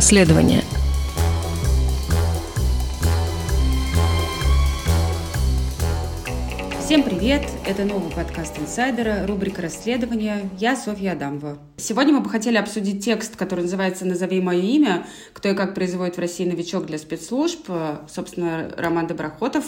расследования. Всем привет! Это новый подкаст «Инсайдера», рубрика «Расследования». Я Софья Адамова. Сегодня мы бы хотели обсудить текст, который называется «Назови мое имя. Кто и как производит в России новичок для спецслужб». Собственно, Роман Доброхотов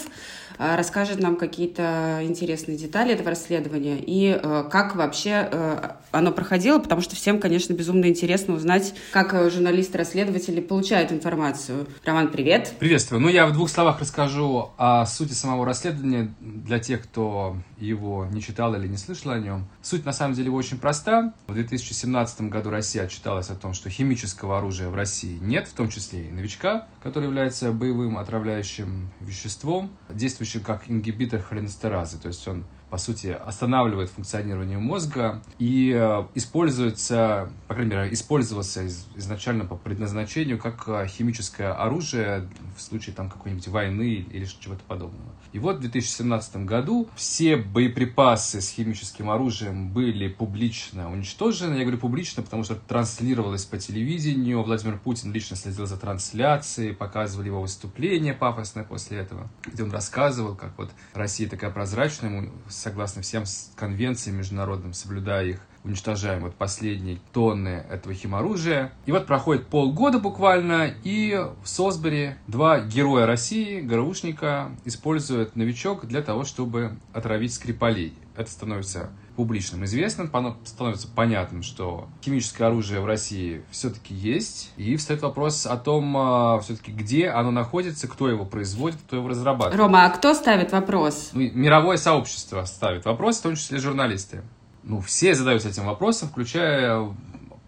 расскажет нам какие-то интересные детали этого расследования и э, как вообще э, оно проходило, потому что всем, конечно, безумно интересно узнать, как журналисты-расследователи получают информацию. Роман, привет. Приветствую. Ну, я в двух словах расскажу о сути самого расследования для тех, кто его не читал или не слышал о нем. Суть, на самом деле, очень проста. В 2017 году Россия отчиталась о том, что химического оружия в России нет, в том числе и новичка, который является боевым отравляющим веществом, действующим как ингибитор холинестеразы. То есть он по сути, останавливает функционирование мозга и э, используется, по крайней мере, использовался изначально по предназначению как э, химическое оружие в случае там какой-нибудь войны или чего-то подобного. И вот в 2017 году все боеприпасы с химическим оружием были публично уничтожены. Я говорю публично, потому что транслировалось по телевидению. Владимир Путин лично следил за трансляцией, показывали его выступление пафосное после этого, где он рассказывал, как вот Россия такая прозрачная, ему согласно всем конвенциям международным, соблюдая их, уничтожаем вот последние тонны этого химоружия. И вот проходит полгода буквально, и в Солсбери два героя России, ГРУшника, используют новичок для того, чтобы отравить Скрипалей. Это становится публичным известным, становится понятным, что химическое оружие в России все-таки есть, и встает вопрос о том, а, все-таки где оно находится, кто его производит, кто его разрабатывает. Рома, а кто ставит вопрос? Ну, мировое сообщество ставит вопрос, в том числе журналисты. Ну, все задаются этим вопросом, включая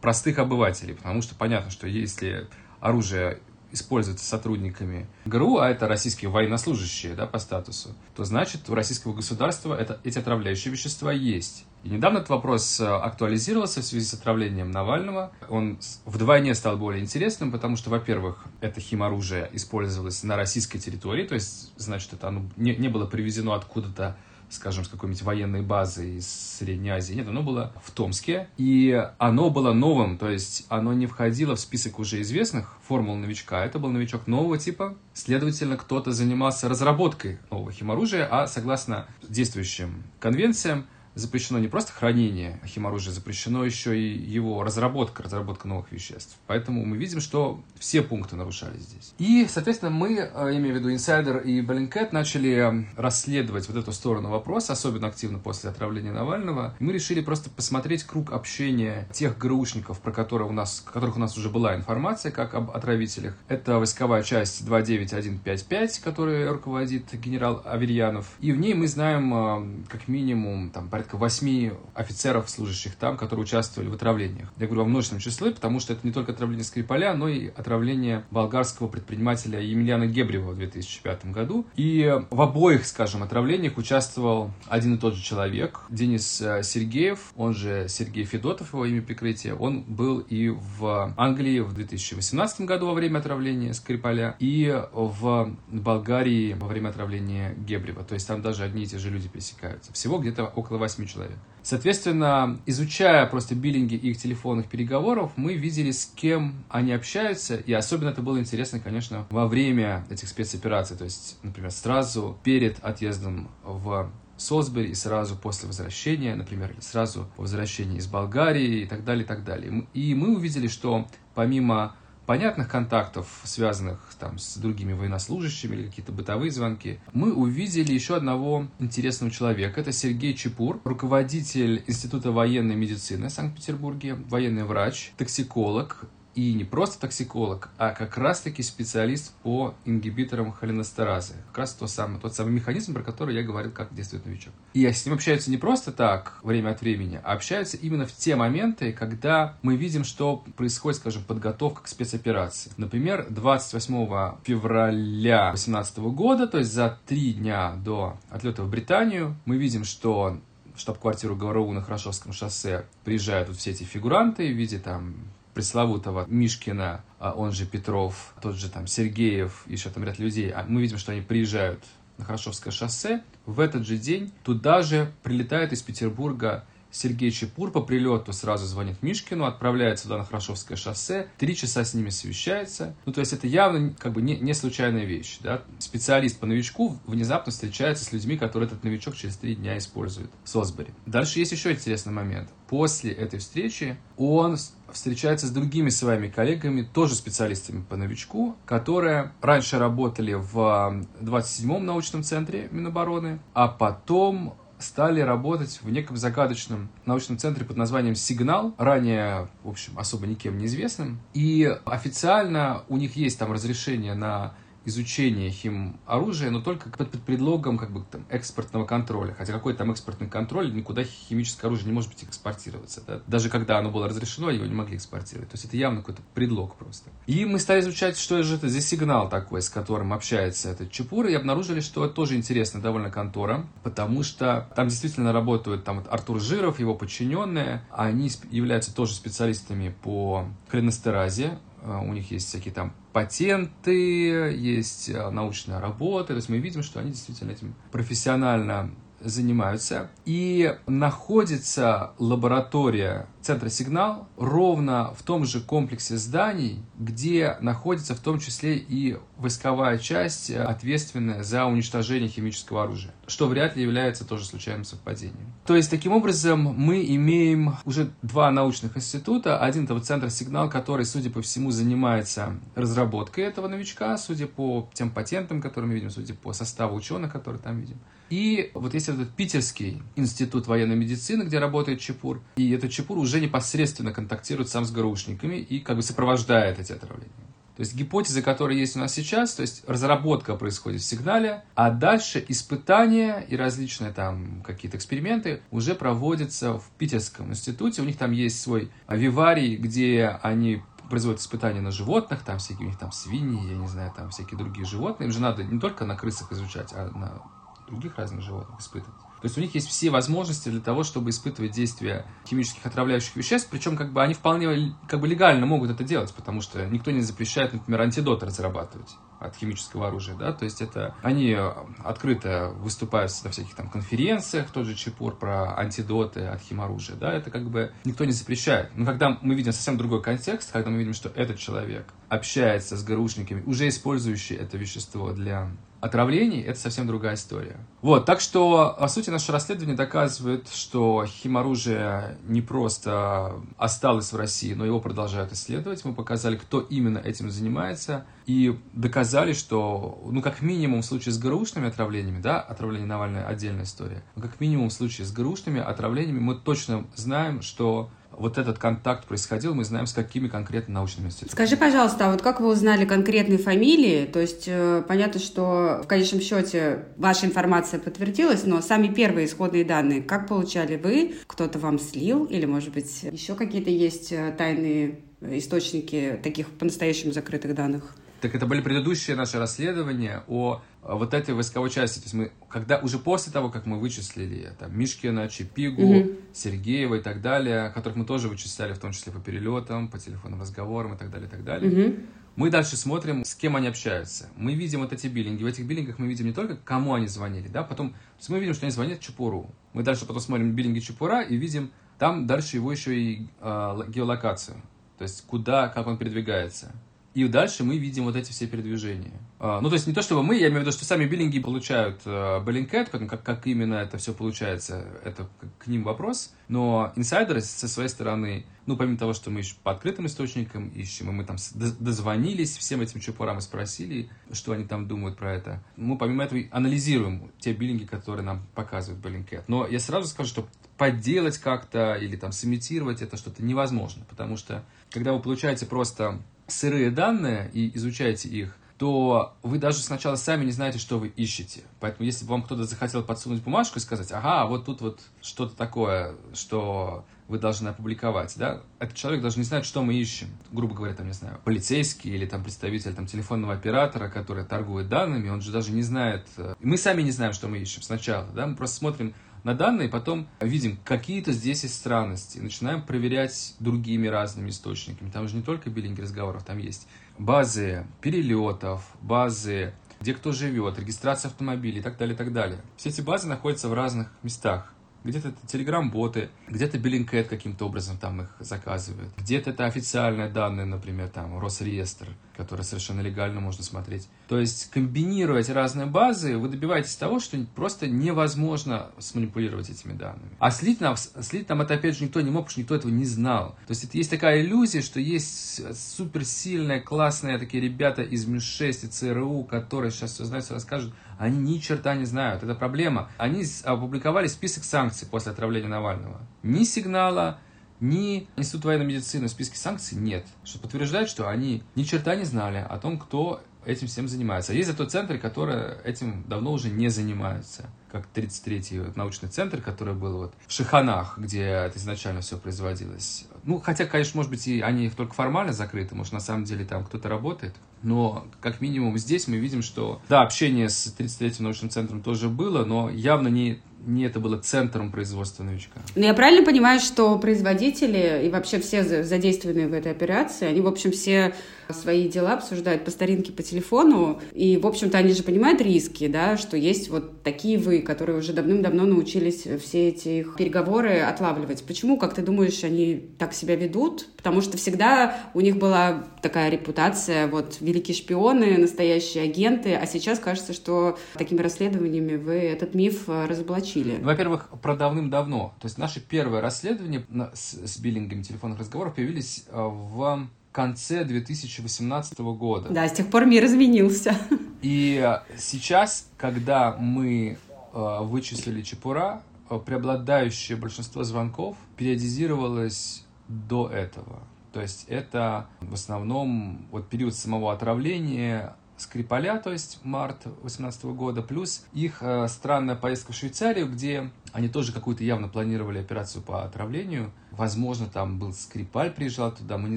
простых обывателей, потому что понятно, что если оружие используется сотрудниками ГРУ, а это российские военнослужащие да, по статусу, то значит у российского государства это, эти отравляющие вещества есть. И недавно этот вопрос э, актуализировался в связи с отравлением Навального. Он вдвойне стал более интересным, потому что, во-первых, это химоружие использовалось на российской территории, то есть, значит, это оно не, не было привезено откуда-то скажем, с какой-нибудь военной базы из Средней Азии. Нет, оно было в Томске, и оно было новым, то есть оно не входило в список уже известных формул новичка. Это был новичок нового типа. Следовательно, кто-то занимался разработкой нового химоружия, а согласно действующим конвенциям, запрещено не просто хранение химоружия, запрещено еще и его разработка, разработка новых веществ. Поэтому мы видим, что все пункты нарушались здесь. И, соответственно, мы, э, я имею в виду инсайдер и Bellingcat, начали расследовать вот эту сторону вопроса, особенно активно после отравления Навального. Мы решили просто посмотреть круг общения тех ГРУшников, про которые у нас, которых у нас уже была информация, как об отравителях. Это войсковая часть 29155, которой руководит генерал Аверьянов. И в ней мы знаем э, как минимум там, порядка порядка восьми офицеров, служащих там, которые участвовали в отравлениях. Я говорю во множественном числе, потому что это не только отравление Скрипаля, но и отравление болгарского предпринимателя Емельяна Гебрева в 2005 году. И в обоих, скажем, отравлениях участвовал один и тот же человек, Денис э, Сергеев, он же Сергей Федотов, его имя прикрытия. Он был и в Англии в 2018 году во время отравления Скрипаля, и в Болгарии во время отравления Гебрева. То есть там даже одни и те же люди пересекаются. Всего где-то около 8 8 человек. Соответственно, изучая просто биллинги их телефонных переговоров, мы видели, с кем они общаются, и особенно это было интересно, конечно, во время этих спецопераций, то есть, например, сразу перед отъездом в Солсбери и сразу после возвращения, например, сразу по возвращении из Болгарии и так далее, и так далее. И мы увидели, что помимо понятных контактов, связанных там с другими военнослужащими или какие-то бытовые звонки, мы увидели еще одного интересного человека. Это Сергей Чепур, руководитель Института военной медицины в Санкт-Петербурге, военный врач, токсиколог, и не просто токсиколог, а как раз-таки специалист по ингибиторам холинестеразы. Как раз тот самый, тот самый механизм, про который я говорил, как действует новичок. И с ним общаются не просто так, время от времени, а общаются именно в те моменты, когда мы видим, что происходит, скажем, подготовка к спецоперации. Например, 28 февраля 2018 года, то есть за три дня до отлета в Британию, мы видим, что штаб-квартиру ГРУ на Хорошевском шоссе приезжают вот все эти фигуранты в виде там пресловутого Мишкина, а он же Петров, тот же там Сергеев, еще там ряд людей, а мы видим, что они приезжают на Хорошевское шоссе, в этот же день туда же прилетает из Петербурга Сергей Чепур по прилету сразу звонит Мишкину, отправляется туда на Хорошовское шоссе, три часа с ними совещается. Ну, то есть это явно как бы не, не случайная вещь. Да? Специалист по новичку внезапно встречается с людьми, которые этот новичок через три дня использует в Сосбери. Дальше есть еще интересный момент. После этой встречи он встречается с другими своими коллегами, тоже специалистами по новичку, которые раньше работали в 27-м научном центре Минобороны, а потом стали работать в неком загадочном научном центре под названием «Сигнал», ранее, в общем, особо никем неизвестным. И официально у них есть там разрешение на изучение хим оружия, но только под, под предлогом как бы там экспортного контроля. Хотя какой там экспортный контроль, никуда химическое оружие не может быть экспортироваться. Да? Даже когда оно было разрешено, его не могли экспортировать. То есть это явно какой-то предлог просто. И мы стали изучать, что же это за сигнал такой, с которым общается этот Чепур, и обнаружили, что это тоже интересная довольно контора, потому что там действительно работают там вот Артур Жиров, его подчиненные, они являются тоже специалистами по холинестеразе, а, у них есть всякие там патенты, есть а, научная работа, то есть мы видим, что они действительно этим профессионально занимаются. И находится лаборатория центра «Сигнал» ровно в том же комплексе зданий, где находится в том числе и войсковая часть, ответственная за уничтожение химического оружия, что вряд ли является тоже случайным совпадением. То есть, таким образом, мы имеем уже два научных института. Один это вот центр «Сигнал», который, судя по всему, занимается разработкой этого новичка, судя по тем патентам, которые мы видим, судя по составу ученых, которые там видим. И вот есть этот Питерский институт военной медицины, где работает Чепур. И этот Чепур уже непосредственно контактирует сам с ГРУшниками и как бы сопровождает эти отравления. То есть гипотеза, которая есть у нас сейчас, то есть разработка происходит в сигнале, а дальше испытания и различные там какие-то эксперименты уже проводятся в Питерском институте. У них там есть свой виварий, где они производят испытания на животных, там всякие у них там свиньи, я не знаю, там всякие другие животные. Им же надо не только на крысах изучать, а на других разных животных испытывать. То есть у них есть все возможности для того, чтобы испытывать действия химических отравляющих веществ, причем как бы они вполне как бы легально могут это делать, потому что никто не запрещает, например, антидоты разрабатывать от химического оружия, да, то есть это они открыто выступают на всяких там конференциях, тот же Чепур про антидоты от химоружия, да, это как бы никто не запрещает. Но когда мы видим совсем другой контекст, когда мы видим, что этот человек общается с ГРУшниками, уже использующий это вещество для отравлений, это совсем другая история. Вот, так что, по сути, наше расследование доказывает, что химоружие не просто осталось в России, но его продолжают исследовать. Мы показали, кто именно этим занимается, и доказали, что, ну, как минимум в случае с ГРУшными отравлениями, да, отравление Навального отдельная история, но как минимум в случае с ГРУшными отравлениями мы точно знаем, что вот этот контакт происходил, мы знаем, с какими конкретно научными институтами. Скажи, пожалуйста, а вот как вы узнали конкретные фамилии? То есть э, понятно, что в конечном счете ваша информация подтвердилась, но сами первые исходные данные как получали вы? Кто-то вам слил? Или, может быть, еще какие-то есть э, тайные источники таких по-настоящему закрытых данных? Так это были предыдущие наши расследования о вот этой войсковой части. То есть мы, когда уже после того, как мы вычислили там Мишкина, Чепигу, угу. Сергеева и так далее, которых мы тоже вычисляли, в том числе по перелетам, по телефонным разговорам и так далее, и так далее. Угу. Мы дальше смотрим, с кем они общаются. Мы видим вот эти биллинги. В этих биллингах мы видим не только, кому они звонили, да, потом, то есть мы видим, что они звонят Чепуру. Мы дальше потом смотрим биллинги Чепура и видим там дальше его еще и э, геолокацию. То есть куда, как он передвигается. И дальше мы видим вот эти все передвижения. А, ну, то есть не то, чтобы мы, я имею в виду, что сами биллинги получают э, Bellingcat, как, как именно это все получается, это к ним вопрос. Но инсайдеры со своей стороны, ну, помимо того, что мы еще по открытым источникам ищем, и мы там дозвонились всем этим чупорам и спросили, что они там думают про это, мы помимо этого анализируем те биллинги, которые нам показывает Bellingcat. Но я сразу скажу, что подделать как-то или там сымитировать это что-то невозможно, потому что когда вы получаете просто сырые данные и изучаете их, то вы даже сначала сами не знаете, что вы ищете. Поэтому если бы вам кто-то захотел подсунуть бумажку и сказать, ага, вот тут вот что-то такое, что вы должны опубликовать, да, этот человек даже не знает, что мы ищем. Грубо говоря, там, не знаю, полицейский или там представитель там, телефонного оператора, который торгует данными, он же даже не знает. Э, мы сами не знаем, что мы ищем сначала, да, мы просто смотрим на данные, потом видим, какие-то здесь есть странности, начинаем проверять другими разными источниками. Там же не только биллинги разговоров, там есть базы перелетов, базы, где кто живет, регистрация автомобилей и так далее, и так далее. Все эти базы находятся в разных местах. Где-то это телеграм-боты, где-то Bellingcat каким-то образом там их заказывает. Где-то это официальные данные, например, там Росреестр, который совершенно легально можно смотреть. То есть комбинируя эти разные базы, вы добиваетесь того, что просто невозможно сманипулировать этими данными. А слить нам, слить нам это опять же никто не мог, потому что никто этого не знал. То есть это есть такая иллюзия, что есть суперсильные, классные такие ребята из МИ-6 и ЦРУ, которые сейчас все знают, все расскажут. Они ни черта не знают. Это проблема. Они опубликовали список санкций после отравления Навального. Ни сигнала, ни Институт военной медицины в списке санкций нет. Что подтверждает, что они ни черта не знали о том, кто этим всем занимается. Есть зато центры, которые этим давно уже не занимаются. Как 33-й научный центр, который был вот в Шиханах, где это изначально все производилось. Ну, хотя, конечно, может быть, и они только формально закрыты, может, на самом деле там кто-то работает. Но, как минимум, здесь мы видим, что, да, общение с 33-м научным центром тоже было, но явно не не это было центром производства новичка. Но я правильно понимаю, что производители и вообще все задействованные в этой операции, они, в общем, все свои дела обсуждают по старинке по телефону, и, в общем-то, они же понимают риски, да, что есть вот такие вы, которые уже давным-давно научились все эти их переговоры отлавливать. Почему, как ты думаешь, они так себя ведут? Потому что всегда у них была такая репутация, вот, великие шпионы, настоящие агенты, а сейчас кажется, что такими расследованиями вы этот миф разоблачили. Ну, во-первых, про давным-давно. То есть наши первые расследования с, с биллингами телефонных разговоров появились э, в конце 2018 года. Да, с тех пор мир изменился. И э, сейчас, когда мы э, вычислили Чепура, э, преобладающее большинство звонков периодизировалось до этого. То есть это в основном вот период самого отравления Скрипаля, то есть март 2018 года, плюс их э, странная поездка в Швейцарию, где они тоже какую-то явно планировали операцию по отравлению. Возможно, там был Скрипаль, приезжал туда, мы не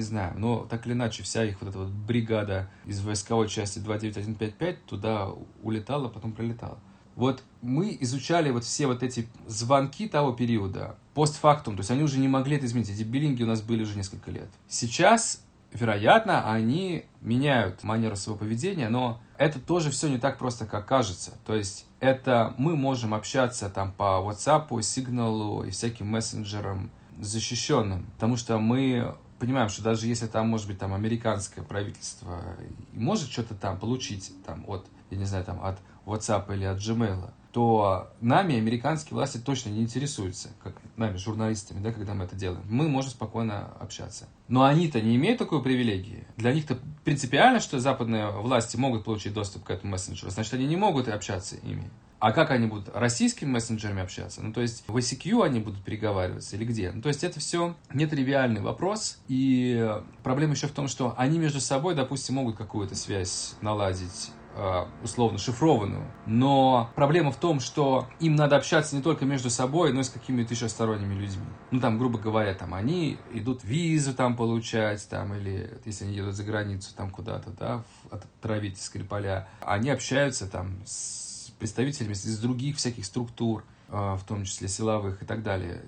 знаем. Но так или иначе, вся их вот эта вот бригада из войсковой части 29155 туда улетала, потом пролетала. Вот мы изучали вот все вот эти звонки того периода постфактум, то есть они уже не могли это изменить. Эти биллинги у нас были уже несколько лет. Сейчас вероятно, они меняют манеру своего поведения, но это тоже все не так просто, как кажется. То есть это мы можем общаться там по WhatsApp, Signal и всяким мессенджерам защищенным, потому что мы понимаем, что даже если там, может быть, там американское правительство может что-то там получить там от, я не знаю, там от WhatsApp или от Gmail, то нами американские власти точно не интересуются, как нами, журналистами, да, когда мы это делаем. Мы можем спокойно общаться. Но они-то не имеют такой привилегии. Для них-то принципиально, что западные власти могут получить доступ к этому мессенджеру. Значит, они не могут общаться ими. А как они будут российскими мессенджерами общаться? Ну, то есть в ICQ они будут переговариваться или где? Ну, то есть это все нетривиальный вопрос. И проблема еще в том, что они между собой, допустим, могут какую-то связь наладить условно шифрованную. Но проблема в том, что им надо общаться не только между собой, но и с какими-то еще сторонними людьми. Ну, там, грубо говоря, там, они идут визу там получать, там, или если они едут за границу там куда-то, да, отравить Скрипаля, они общаются там с представителями из других всяких структур, э, в том числе силовых и так далее.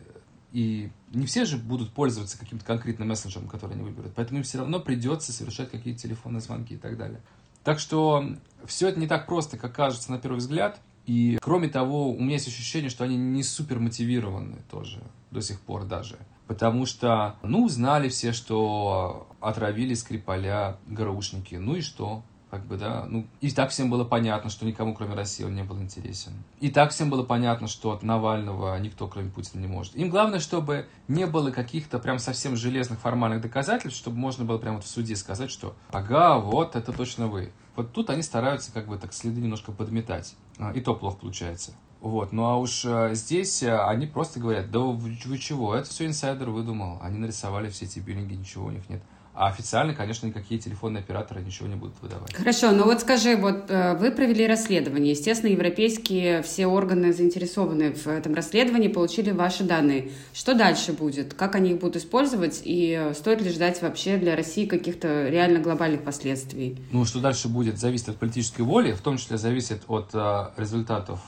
И не все же будут пользоваться каким-то конкретным мессенджером, который они выберут. Поэтому им все равно придется совершать какие-то телефонные звонки и так далее. Так что все это не так просто, как кажется на первый взгляд. И кроме того, у меня есть ощущение, что они не супер мотивированы тоже до сих пор даже. Потому что, ну, знали все, что отравили Скрипаля гараушники. Ну и что? Как бы, да, ну, и так всем было понятно, что никому, кроме России, он не был интересен. И так всем было понятно, что от Навального никто, кроме Путина, не может. Им главное, чтобы не было каких-то прям совсем железных формальных доказательств, чтобы можно было прямо вот в суде сказать, что ага, вот, это точно вы. Вот тут они стараются как бы так следы немножко подметать. А, и то плохо получается. Вот, ну а уж э, здесь э, они просто говорят, да вы, вы чего, это все инсайдер выдумал. Они нарисовали все эти биллинги, ничего у них нет. А официально, конечно, никакие телефонные операторы ничего не будут выдавать. Хорошо, но вот скажи, вот э, вы провели расследование. Естественно, европейские все органы заинтересованы в этом расследовании, получили ваши данные. Что дальше будет? Как они их будут использовать? И стоит ли ждать вообще для России каких-то реально глобальных последствий? Ну, что дальше будет, зависит от политической воли, в том числе зависит от э, результатов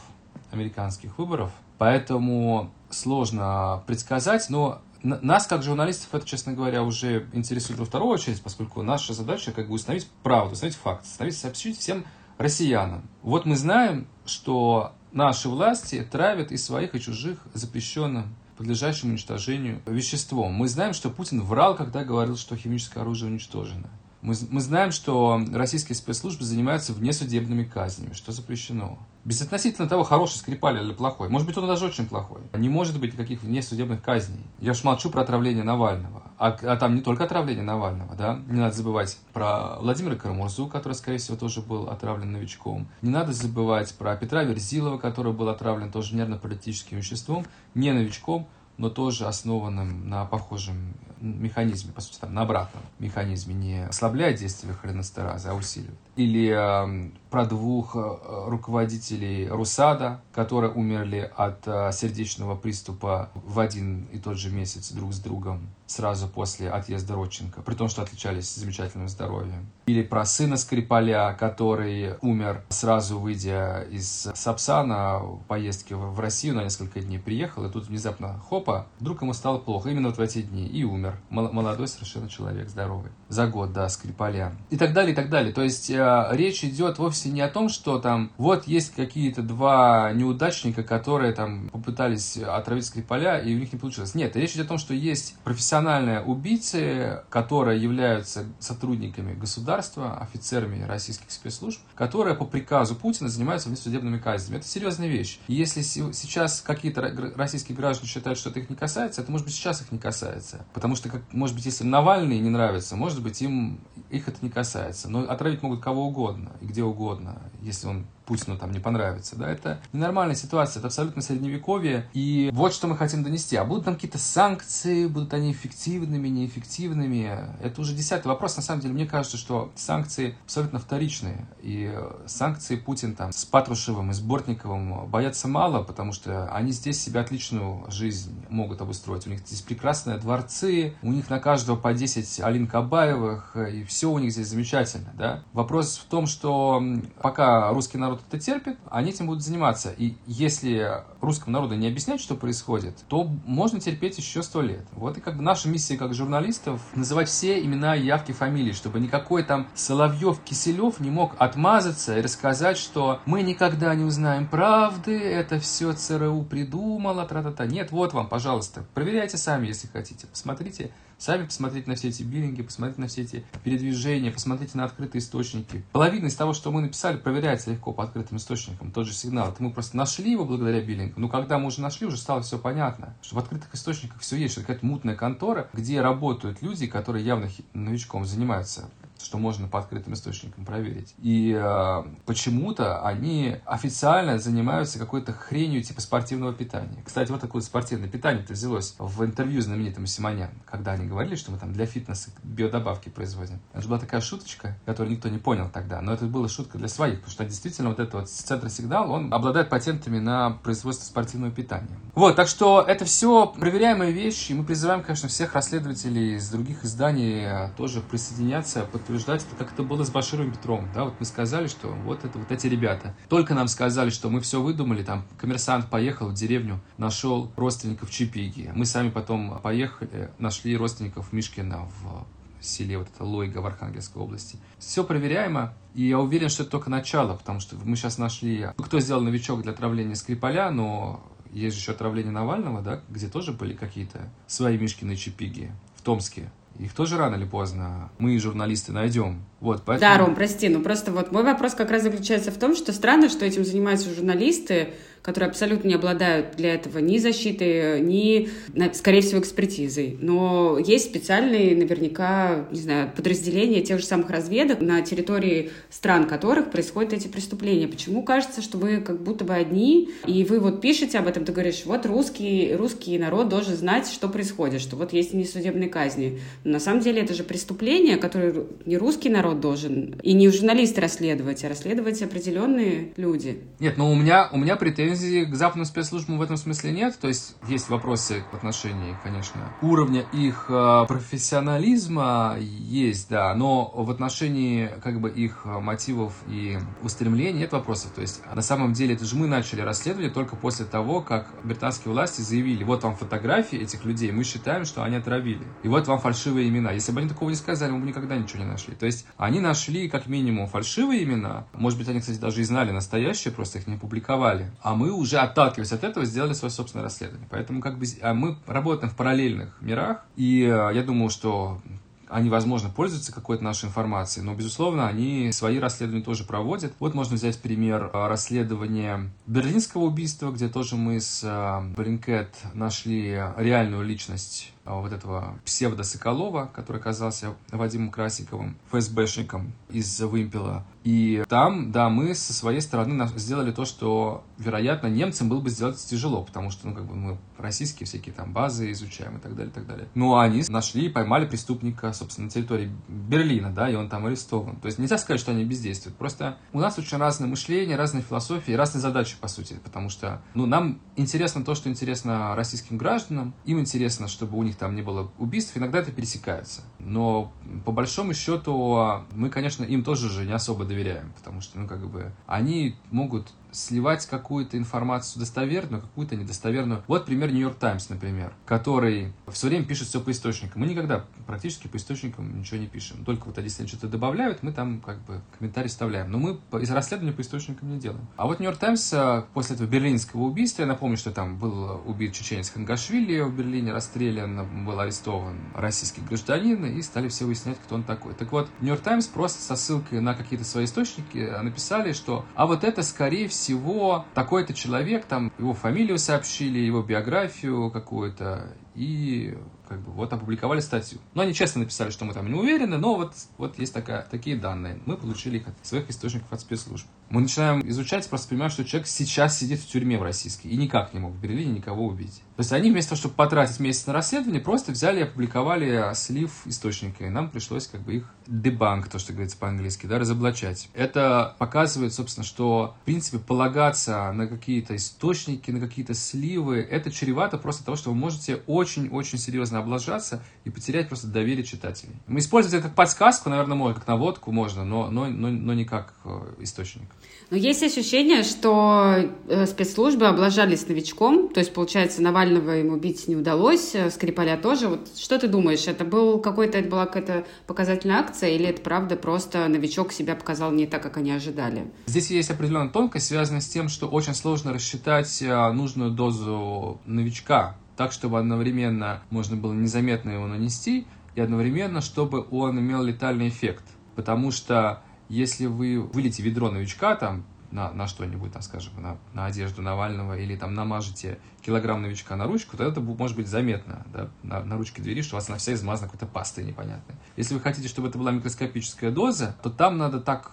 американских выборов. Поэтому сложно предсказать, но нас, как журналистов, это, честно говоря, уже интересует во вторую очередь, поскольку наша задача как бы установить правду, установить факт, установить, сообщить всем россиянам. Вот мы знаем, что наши власти травят и своих, и чужих запрещенным подлежащим уничтожению веществом. Мы знаем, что Путин врал, когда говорил, что химическое оружие уничтожено. Мы, мы знаем, что российские спецслужбы занимаются внесудебными казнями, что запрещено. Безотносительно того, хороший Скрипаль или плохой. Может быть, он даже очень плохой. Не может быть никаких внесудебных казней. Я уж молчу про отравление Навального. А, а там не только отравление Навального, да? Не надо забывать про Владимира Карамурзу, который, скорее всего, тоже был отравлен новичком. Не надо забывать про Петра Верзилова, который был отравлен тоже нервно-паралитическим веществом, не новичком, но тоже основанным на похожем механизме, по сути, там, на обратном механизме, не ослабляет действие холинестеразы, а усиливает. Или э, про двух э, руководителей Русада, которые умерли от э, сердечного приступа в один и тот же месяц друг с другом, сразу после отъезда Родченко, при том, что отличались замечательным здоровьем. Или про сына Скрипаля, который умер сразу выйдя из Сапсана в поездке в Россию на несколько дней, приехал, и тут внезапно, хопа, вдруг ему стало плохо именно вот в эти дни, и умер. Молодой совершенно человек, здоровый. За год, да, Скрипаля. И так далее, и так далее. То есть э, речь идет вовсе не о том, что там вот есть какие-то два неудачника, которые там попытались отравить Скрипаля, и у них не получилось. Нет, речь идет о том, что есть профессиональные убийцы, которые являются сотрудниками государства, офицерами российских спецслужб, которые по приказу Путина занимаются внесудебными казнями. Это серьезная вещь. Если сейчас какие-то российские граждане считают, что это их не касается, это может быть сейчас их не касается. Потому что, как, может быть, если Навальный не нравится, может быть, им их это не касается. Но отравить могут кого угодно и где угодно, если он Путину там не понравится, да, это ненормальная ситуация, это абсолютно средневековье, и вот что мы хотим донести. А будут там какие-то санкции, будут они эффективными, неэффективными, это уже десятый вопрос, на самом деле, мне кажется, что санкции абсолютно вторичные, и санкции Путин там с Патрушевым и с Бортниковым боятся мало, потому что они здесь себе отличную жизнь могут обустроить, у них здесь прекрасные дворцы, у них на каждого по 10 Алин Кабаевых, и все у них здесь замечательно, да. Вопрос в том, что пока русский народ народ это терпит, они этим будут заниматься. И если русскому народу не объяснять, что происходит, то можно терпеть еще сто лет. Вот и как бы наша миссия как журналистов называть все имена, явки, фамилии, чтобы никакой там Соловьев, Киселев не мог отмазаться и рассказать, что мы никогда не узнаем правды, это все ЦРУ придумало, тра-та-та. Нет, вот вам, пожалуйста, проверяйте сами, если хотите. Посмотрите Сами посмотрите на все эти биллинги, посмотрите на все эти передвижения, посмотрите на открытые источники. Половина из того, что мы написали, проверяется легко по открытым источникам. Тот же сигнал. Это мы просто нашли его благодаря биллингу. Но когда мы уже нашли, уже стало все понятно. Что в открытых источниках все есть. Это какая-то мутная контора, где работают люди, которые явно новичком занимаются что можно по открытым источникам проверить. И э, почему-то они официально занимаются какой-то хренью типа спортивного питания. Кстати, вот такое спортивное питание-то взялось в интервью знаменитому Симонян, когда они говорили, что мы там для фитнеса биодобавки производим. Это же была такая шуточка, которую никто не понял тогда, но это была шутка для своих, потому что действительно вот этот вот центр сигнал, он обладает патентами на производство спортивного питания. Вот, так что это все проверяемые вещи, и мы призываем, конечно, всех расследователей из других изданий э, тоже присоединяться, подтверждать утверждать, это как это было с Баширом Петром. Да, вот мы сказали, что вот это вот эти ребята. Только нам сказали, что мы все выдумали, там коммерсант поехал в деревню, нашел родственников Чипиги. Мы сами потом поехали, нашли родственников Мишкина в селе вот это Лойга в Архангельской области. Все проверяемо, и я уверен, что это только начало, потому что мы сейчас нашли, кто сделал новичок для отравления Скрипаля, но есть же еще отравление Навального, да, где тоже были какие-то свои Мишкины Чипиги в Томске. Их тоже рано или поздно мы, журналисты, найдем. Вот, поэтому... Да, Ром, прости, ну просто вот мой вопрос как раз заключается в том, что странно, что этим занимаются журналисты, которые абсолютно не обладают для этого ни защитой, ни, скорее всего, экспертизой. Но есть специальные, наверняка, не знаю, подразделения тех же самых разведок на территории стран которых происходят эти преступления. Почему кажется, что вы как будто бы одни, и вы вот пишете об этом, ты говоришь, вот русский, русский народ должен знать, что происходит, что вот есть несудебные казни. Но на самом деле это же преступление, которое не русский народ должен, и не журналисты расследовать, а расследовать определенные люди. Нет, но у меня, у меня претензий к западным спецслужбам в этом смысле нет. То есть есть вопросы в отношении, конечно, уровня их э, профессионализма есть, да, но в отношении как бы их мотивов и устремлений нет вопросов. То есть на самом деле это же мы начали расследование только после того, как британские власти заявили, вот вам фотографии этих людей, мы считаем, что они отравили. И вот вам фальшивые имена. Если бы они такого не сказали, мы бы никогда ничего не нашли. То есть они нашли как минимум фальшивые имена. Может быть, они, кстати, даже и знали настоящие, просто их не публиковали. А мы уже, отталкиваясь от этого, сделали свое собственное расследование. Поэтому как бы а мы работаем в параллельных мирах. И э, я думаю, что они, возможно, пользуются какой-то нашей информацией, но, безусловно, они свои расследования тоже проводят. Вот можно взять пример э, расследования берлинского убийства, где тоже мы с Блинкет нашли реальную личность вот этого псевдо-Соколова, который оказался Вадимом Красиковым, ФСБшником из Вымпела. И там, да, мы со своей стороны сделали то, что, вероятно, немцам было бы сделать тяжело, потому что, ну, как бы мы российские всякие там базы изучаем и так далее, и так далее. Но они нашли и поймали преступника, собственно, на территории Берлина, да, и он там арестован. То есть нельзя сказать, что они бездействуют. Просто у нас очень разное мышление, разные философии, разные задачи, по сути, потому что, ну, нам интересно то, что интересно российским гражданам, им интересно, чтобы у них там не было убийств, иногда это пересекается. Но по большому счету мы, конечно, им тоже же не особо доверяем, потому что, ну, как бы, они могут сливать какую-то информацию достоверную, какую-то недостоверную. Вот пример Нью-Йорк Таймс, например, который все время пишет все по источникам. Мы никогда практически по источникам ничего не пишем. Только вот если они что-то добавляют, мы там как бы комментарий вставляем. Но мы из расследования по источникам не делаем. А вот Нью-Йорк Таймс э, после этого берлинского убийства, я напомню, что там был убит чеченец Хангашвили в Берлине, расстрелян, был арестован российский гражданин, и стали все выяснять, кто он такой. Так вот, Нью-Йорк Таймс просто со ссылкой на какие-то свои источники написали, что а вот это, скорее всего, всего такой-то человек, там его фамилию сообщили, его биографию какую-то, и как бы вот опубликовали статью. Но они честно написали, что мы там не уверены, но вот, вот есть такая, такие данные. Мы получили их от своих источников от спецслужб. Мы начинаем изучать, просто понимаем, что человек сейчас сидит в тюрьме в российской и никак не мог в Берлине никого убить. То есть они вместо того, чтобы потратить месяц на расследование, просто взяли и опубликовали слив источника, и нам пришлось как бы их дебанк, то, что говорится по-английски, да, разоблачать. Это показывает, собственно, что, в принципе, полагаться на какие-то источники, на какие-то сливы, это чревато просто того, что вы можете очень-очень серьезно облажаться и потерять просто доверие читателей. Мы использовать это как подсказку, наверное, можно, как наводку можно, но, но, но, но не как э, источник. Но есть ощущение, что э, спецслужбы облажались новичком, то есть, получается, Навального ему убить не удалось, э, Скрипаля тоже. Вот что ты думаешь, это был какой-то, это была какая-то показательная акция, или это правда просто новичок себя показал не так, как они ожидали? Здесь есть определенная тонкость, связанная с тем, что очень сложно рассчитать нужную дозу новичка, так, чтобы одновременно можно было незаметно его нанести, и одновременно, чтобы он имел летальный эффект. Потому что если вы вылите ведро новичка там на, на что-нибудь, там, скажем, на, на одежду Навального или там намажете килограмм новичка на ручку, то это может быть заметно да, на, на ручке двери, что у вас она вся измазана какой-то пастой непонятной. Если вы хотите, чтобы это была микроскопическая доза, то там надо так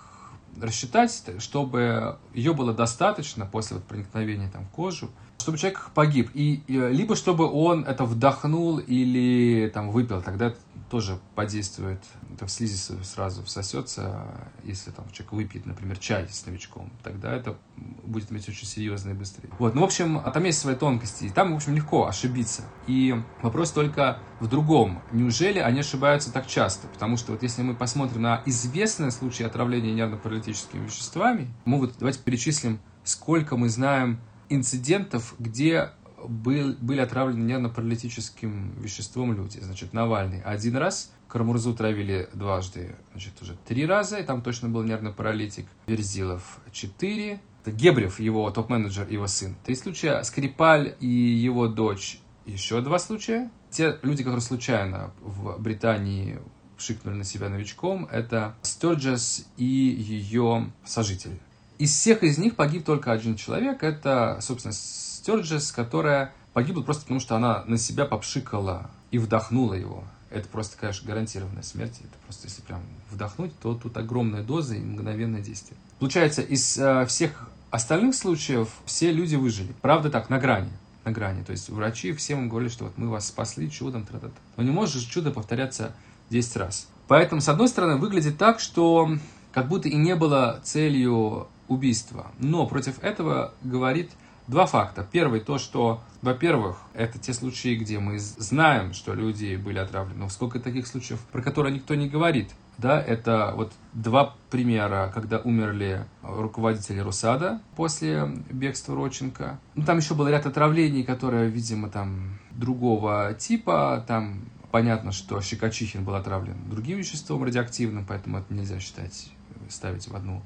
рассчитать, чтобы ее было достаточно после вот проникновения там, в кожу, чтобы человек погиб. И, и либо чтобы он это вдохнул или там выпил, тогда тоже подействует, это в слизи сразу всосется, если там человек выпьет, например, чай с новичком, тогда это будет иметь очень серьезно и быстрее. Вот, ну, в общем, там есть свои тонкости, и там, в общем, легко ошибиться. И вопрос только в другом. Неужели они ошибаются так часто? Потому что вот если мы посмотрим на известные случаи отравления нервно-паралитическими веществами, мы вот давайте перечислим, сколько мы знаем инцидентов, где был, были отравлены нервно-паралитическим веществом люди. Значит, Навальный один раз, Карамурзу травили дважды, значит, уже три раза, и там точно был нервный паралитик. Верзилов четыре. Гебрев, его топ-менеджер, его сын. Три случая. Скрипаль и его дочь еще два случая. Те люди, которые случайно в Британии шикнули на себя новичком, это Стерджес и ее сожитель. Из всех из них погиб только один человек, это, собственно, Стерджес, которая погибла просто потому, что она на себя попшикала и вдохнула его. Это просто, конечно, гарантированная смерть. Это просто, если прям вдохнуть, то тут огромная доза и мгновенное действие. Получается, из э, всех остальных случаев все люди выжили. Правда так, на грани. На грани. То есть врачи всем им говорили, что вот мы вас спасли чудом. Тра -та -та. Но не может же чудо повторяться 10 раз. Поэтому, с одной стороны, выглядит так, что как будто и не было целью убийства. Но против этого говорит Два факта. Первый, то, что, во-первых, это те случаи, где мы знаем, что люди были отравлены. Но сколько таких случаев, про которые никто не говорит. Да, это вот два примера, когда умерли руководители Русада после бегства Роченко. Ну, там еще был ряд отравлений, которые, видимо, там другого типа, там понятно, что Щекочихин был отравлен другим веществом радиоактивным, поэтому это нельзя считать ставить в одну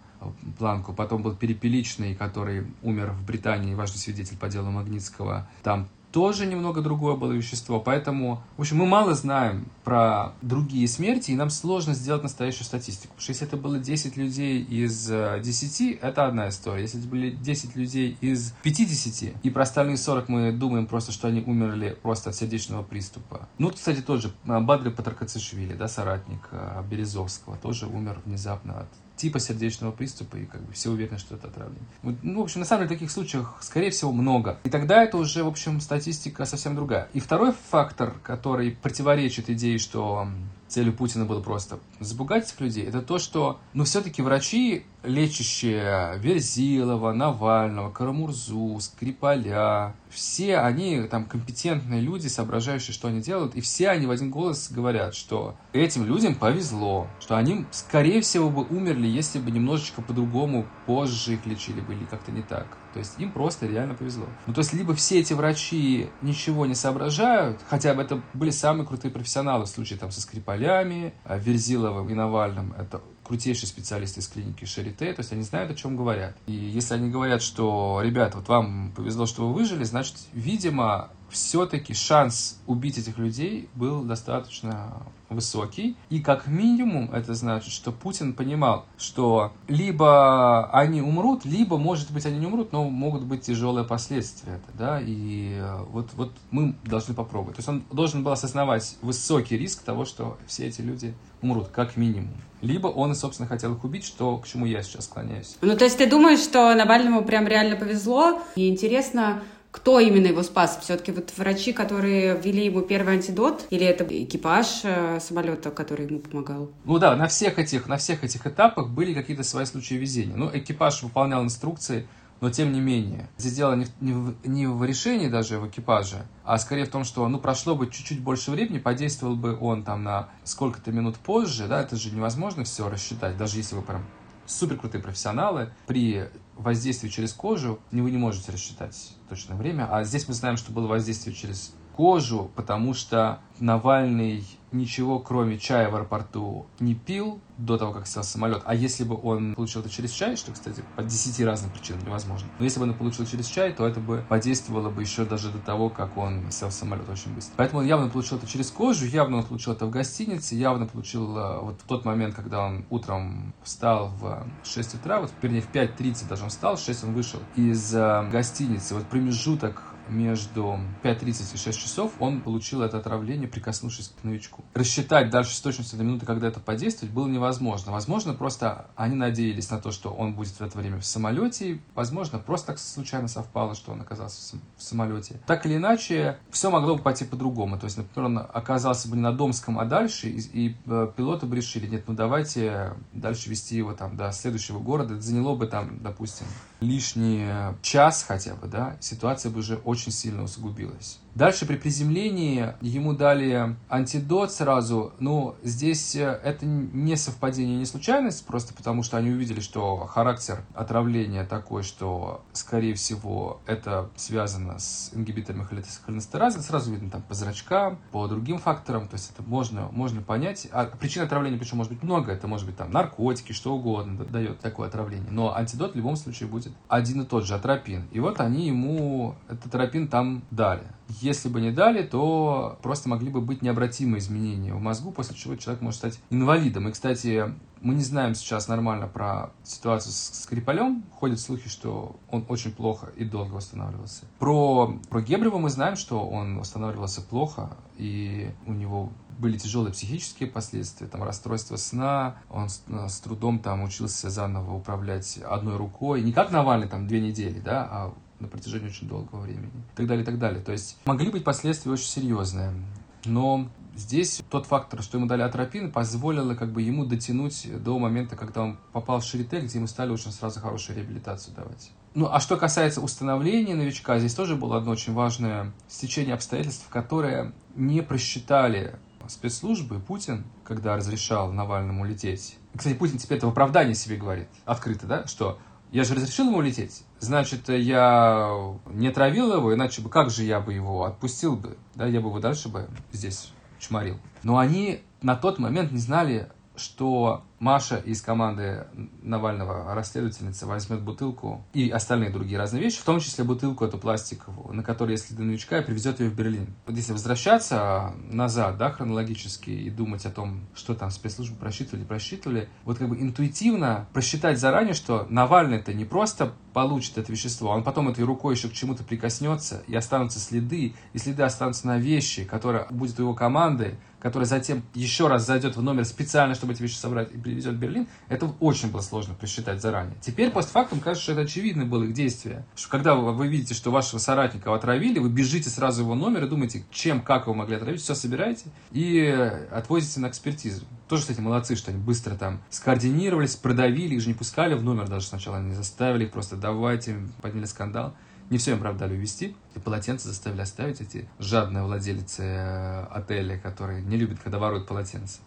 планку. Потом был Перепеличный, который умер в Британии, важный свидетель по делу Магнитского. Там тоже немного другое было вещество. Поэтому, в общем, мы мало знаем про другие смерти, и нам сложно сделать настоящую статистику. Потому что если это было 10 людей из 10, э, это одна история. Если это были 10 людей из 50, и про остальные 40 мы думаем просто, что они умерли просто от сердечного приступа. Ну, кстати, тоже э, Бадри Патракацишвили, да, соратник э, Березовского, тоже умер внезапно от типа сердечного приступа, и как бы все уверены, что это отравление. Ну, в общем, на самом деле, таких случаев, скорее всего, много. И тогда это уже, в общем, статистика совсем другая. И второй фактор, который противоречит идее, что целью Путина было просто запугать людей, это то, что, ну, все-таки врачи, лечащие Верзилова, Навального, Карамурзу, Скрипаля, все они там компетентные люди, соображающие, что они делают, и все они в один голос говорят, что этим людям повезло, что они, скорее всего, бы умерли, если бы немножечко по-другому позже их лечили бы или как-то не так. То есть им просто реально повезло. Ну, то есть либо все эти врачи ничего не соображают, хотя бы это были самые крутые профессионалы в случае там со Скрипалями, а Верзиловым и Навальным. Это крутейшие специалисты из клиники Шарите, то есть они знают, о чем говорят. И если они говорят, что, ребята, вот вам повезло, что вы выжили, значит, видимо, все-таки шанс убить этих людей был достаточно высокий. И как минимум это значит, что Путин понимал, что либо они умрут, либо, может быть, они не умрут, но могут быть тяжелые последствия. Да? И вот, вот мы должны попробовать. То есть он должен был осознавать высокий риск того, что все эти люди умрут, как минимум. Либо он, собственно, хотел их убить, что, к чему я сейчас склоняюсь. Ну, то есть ты думаешь, что Навальному прям реально повезло? И интересно, кто именно его спас? Все-таки вот врачи, которые ввели ему первый антидот, или это экипаж э, самолета, который ему помогал? Ну да, на всех этих, на всех этих этапах были какие-то свои случаи везения. Ну, экипаж выполнял инструкции, но тем не менее. Здесь дело не в, не, в, решении даже в экипаже, а скорее в том, что ну прошло бы чуть-чуть больше времени, подействовал бы он там на сколько-то минут позже, да, это же невозможно все рассчитать, даже если вы прям супер крутые профессионалы, при воздействии через кожу вы не можете рассчитать точное время. А здесь мы знаем, что было воздействие через кожу, потому что Навальный ничего, кроме чая в аэропорту, не пил до того, как сел самолет. А если бы он получил это через чай, что, кстати, по 10 разным причинам невозможно, но если бы он получил через чай, то это бы подействовало бы еще даже до того, как он сел в самолет очень быстро. Поэтому он явно получил это через кожу, явно он получил это в гостинице, явно получил э, вот в тот момент, когда он утром встал в 6 утра, вот, вернее, в 5.30 даже он встал, в 6 он вышел из э, гостиницы. Вот промежуток между 5.30 и 6 часов он получил это отравление, прикоснувшись к новичку. Рассчитать дальше с точностью до минуты, когда это подействует, было невозможно. Возможно, просто они надеялись на то, что он будет в это время в самолете. Возможно, просто так случайно совпало, что он оказался в самолете. Так или иначе, все могло бы пойти по-другому. То есть, например, он оказался бы не на Домском, а дальше, и, и э, пилоты бы решили, нет, ну давайте дальше вести его там до следующего города. Это заняло бы там, допустим, лишний час хотя бы, да, ситуация бы уже очень сильно усугубилась. Дальше при приземлении ему дали антидот сразу. Ну, здесь э, это не совпадение, не случайность, просто потому что они увидели, что характер отравления такой, что, скорее всего, это связано с ингибиторами холинестеразы. Сразу видно там по зрачкам, по другим факторам, то есть это можно, можно понять. А причин отравления, причем, может быть много, это может быть там наркотики, что угодно дает такое отравление. Но антидот в любом случае будет один и тот же, атропин. И вот они ему этот атропин там дали. Если бы не дали, то просто могли бы быть необратимые изменения в мозгу, после чего человек может стать инвалидом. И, кстати, мы не знаем сейчас нормально про ситуацию с Скрипалем. Ходят слухи, что он очень плохо и долго восстанавливался. Про, про Гебрева мы знаем, что он восстанавливался плохо, и у него были тяжелые психические последствия, там расстройство сна, он с, с трудом там учился заново управлять одной рукой, не как Навальный там две недели, да, а на протяжении очень долгого времени. И так далее, и так далее. То есть могли быть последствия очень серьезные. Но здесь тот фактор, что ему дали атропин, позволило как бы ему дотянуть до момента, когда он попал в Шарите, где ему стали очень сразу хорошую реабилитацию давать. Ну, а что касается установления новичка, здесь тоже было одно очень важное стечение обстоятельств, которые не просчитали спецслужбы Путин, когда разрешал Навальному лететь. Кстати, Путин теперь это в оправдании себе говорит, открыто, да, что я же разрешил ему улететь. Значит, я не травил его, иначе бы как же я бы его отпустил бы? Да, я бы его дальше бы здесь чморил. Но они на тот момент не знали, что Маша из команды Навального, расследовательница, возьмет бутылку и остальные другие разные вещи, в том числе бутылку эту пластиковую, на которой есть следы новичка, и привезет ее в Берлин. Вот если возвращаться назад, да, хронологически, и думать о том, что там спецслужбы просчитывали, просчитывали, вот как бы интуитивно просчитать заранее, что Навальный это не просто получит это вещество, он потом этой рукой еще к чему-то прикоснется, и останутся следы, и следы останутся на вещи, которые будет у его команды, которая затем еще раз зайдет в номер специально, чтобы эти вещи собрать и привезет в Берлин, это очень было сложно просчитать заранее. Теперь постфактум кажется, что это очевидно было их действие. Что когда вы видите, что вашего соратника отравили, вы бежите сразу в его номер и думаете, чем, как его могли отравить, все собираете и отвозите на экспертизу. Тоже, кстати, молодцы, что они быстро там скоординировались, продавили, их же не пускали в номер даже сначала, они заставили их просто давайте, подняли скандал. Не все им, правда, увезти. И полотенца заставили оставить эти жадные владельцы э, отеля, которые не любят, когда воруют полотенца.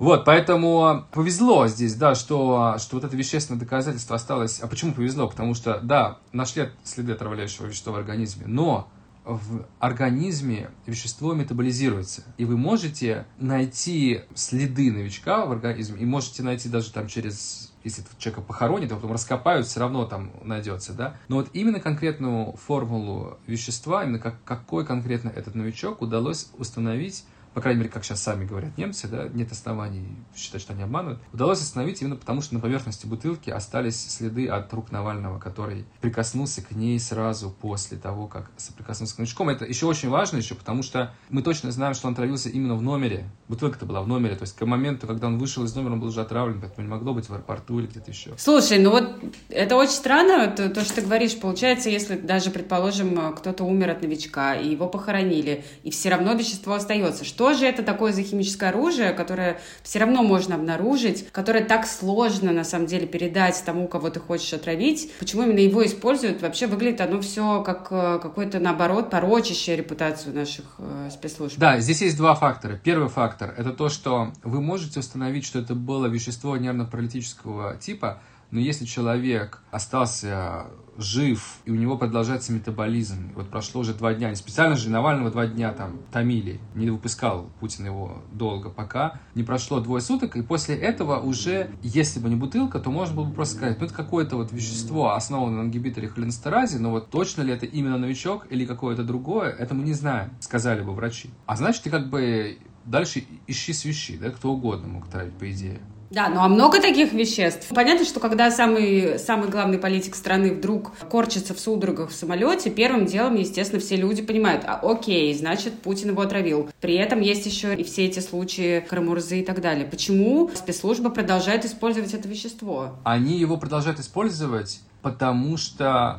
Вот, поэтому повезло здесь, да, что, что вот это вещественное доказательство осталось. А почему повезло? Потому что, да, нашли следы отравляющего вещества в организме, но в организме вещество метаболизируется. И вы можете найти следы новичка в организме, и можете найти даже там через если человека похоронит, а потом раскопают, все равно там найдется, да. Но вот именно конкретную формулу вещества, именно как, какой конкретно этот новичок удалось установить по крайней мере, как сейчас сами говорят немцы, да, нет оснований считать, что они обманывают, удалось остановить именно потому, что на поверхности бутылки остались следы от рук Навального, который прикоснулся к ней сразу после того, как соприкоснулся к новичком. Это еще очень важно еще, потому что мы точно знаем, что он травился именно в номере. Бутылка-то была в номере, то есть к моменту, когда он вышел из номера, он был уже отравлен, поэтому не могло быть в аэропорту или где-то еще. Слушай, ну вот это очень странно, то, то, что ты говоришь. Получается, если даже, предположим, кто-то умер от новичка, и его похоронили, и все равно вещество остается, что что же это такое за химическое оружие, которое все равно можно обнаружить, которое так сложно, на самом деле, передать тому, кого ты хочешь отравить? Почему именно его используют? Вообще выглядит оно все как э, какой-то, наоборот, порочащее репутацию наших э, спецслужб. Да, здесь есть два фактора. Первый фактор – это то, что вы можете установить, что это было вещество нервно-паралитического типа, но если человек остался жив, и у него продолжается метаболизм, вот прошло уже два дня, они специально же Навального два дня там томили, не выпускал Путин его долго, пока не прошло двое суток, и после этого уже, если бы не бутылка, то можно было бы просто сказать, ну это какое-то вот вещество, основанное на ингибиторе холинстеразе, но вот точно ли это именно новичок или какое-то другое, это мы не знаем, сказали бы врачи. А значит, ты как бы дальше ищи свищи, да, кто угодно мог травить, по идее. Да, ну а много таких веществ. Понятно, что когда самый, самый главный политик страны вдруг корчится в судорогах в самолете, первым делом, естественно, все люди понимают, а окей, значит, Путин его отравил. При этом есть еще и все эти случаи Карамурзы и так далее. Почему спецслужба продолжает использовать это вещество? Они его продолжают использовать, потому что